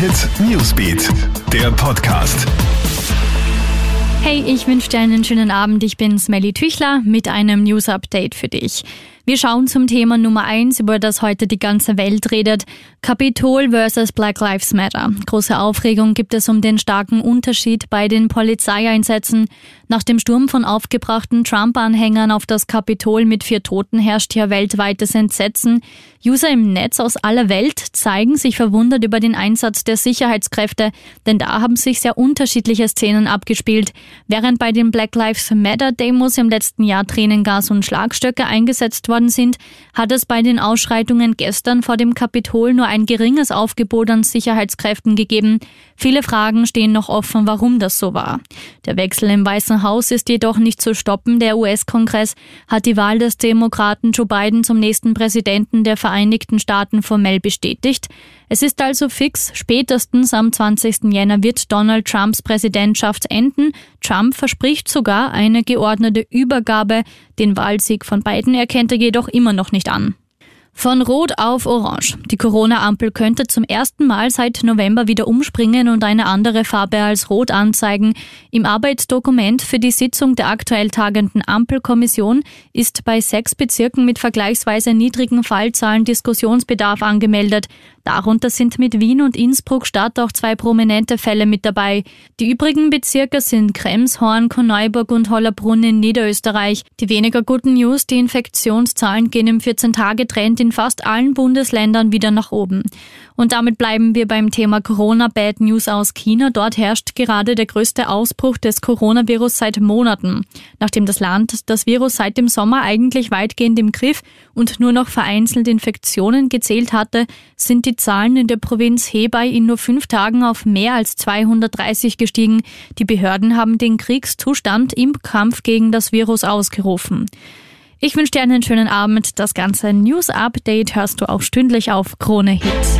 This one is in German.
Hit Newsbeat, der Podcast. Hey, ich wünsche dir einen schönen Abend. Ich bin Smelly Tüchler mit einem News Update für dich. Wir schauen zum Thema Nummer eins, über das heute die ganze Welt redet. Kapitol versus Black Lives Matter. Große Aufregung gibt es um den starken Unterschied bei den Polizeieinsätzen. Nach dem Sturm von aufgebrachten Trump-Anhängern auf das Kapitol mit vier Toten herrscht hier weltweites Entsetzen. User im Netz aus aller Welt zeigen sich verwundert über den Einsatz der Sicherheitskräfte, denn da haben sich sehr unterschiedliche Szenen abgespielt. Während bei den Black Lives Matter Demos im letzten Jahr Tränengas und Schlagstöcke eingesetzt worden sind, hat es bei den Ausschreitungen gestern vor dem Kapitol nur ein geringes Aufgebot an Sicherheitskräften gegeben. Viele Fragen stehen noch offen, warum das so war. Der Wechsel im Weißen Haus ist jedoch nicht zu stoppen. Der US-Kongress hat die Wahl des Demokraten Joe Biden zum nächsten Präsidenten der Vereinigten Staaten formell bestätigt. Es ist also fix, spätestens am 20. Jänner wird Donald Trumps Präsidentschaft enden. Trump verspricht sogar eine geordnete Übergabe. Den Wahlsieg von Biden erkennt er jedoch immer noch nicht an. Von Rot auf Orange. Die Corona-Ampel könnte zum ersten Mal seit November wieder umspringen und eine andere Farbe als Rot anzeigen. Im Arbeitsdokument für die Sitzung der aktuell tagenden Ampelkommission ist bei sechs Bezirken mit vergleichsweise niedrigen Fallzahlen Diskussionsbedarf angemeldet. Darunter sind mit Wien und Innsbruck Stadt auch zwei prominente Fälle mit dabei. Die übrigen Bezirke sind Krems, Horn, Korneuburg und Hollerbrunn in Niederösterreich. Die weniger guten News, die Infektionszahlen gehen im 14-Tage-Trend in fast allen Bundesländern wieder nach oben. Und damit bleiben wir beim Thema Corona Bad News aus China. Dort herrscht gerade der größte Ausbruch des Coronavirus seit Monaten. Nachdem das Land das Virus seit dem Sommer eigentlich weitgehend im Griff und nur noch vereinzelt Infektionen gezählt hatte, sind die Zahlen in der Provinz Hebei in nur fünf Tagen auf mehr als 230 gestiegen. Die Behörden haben den Kriegszustand im Kampf gegen das Virus ausgerufen. Ich wünsche dir einen schönen Abend. Das ganze News Update hörst du auch stündlich auf Krone Hits.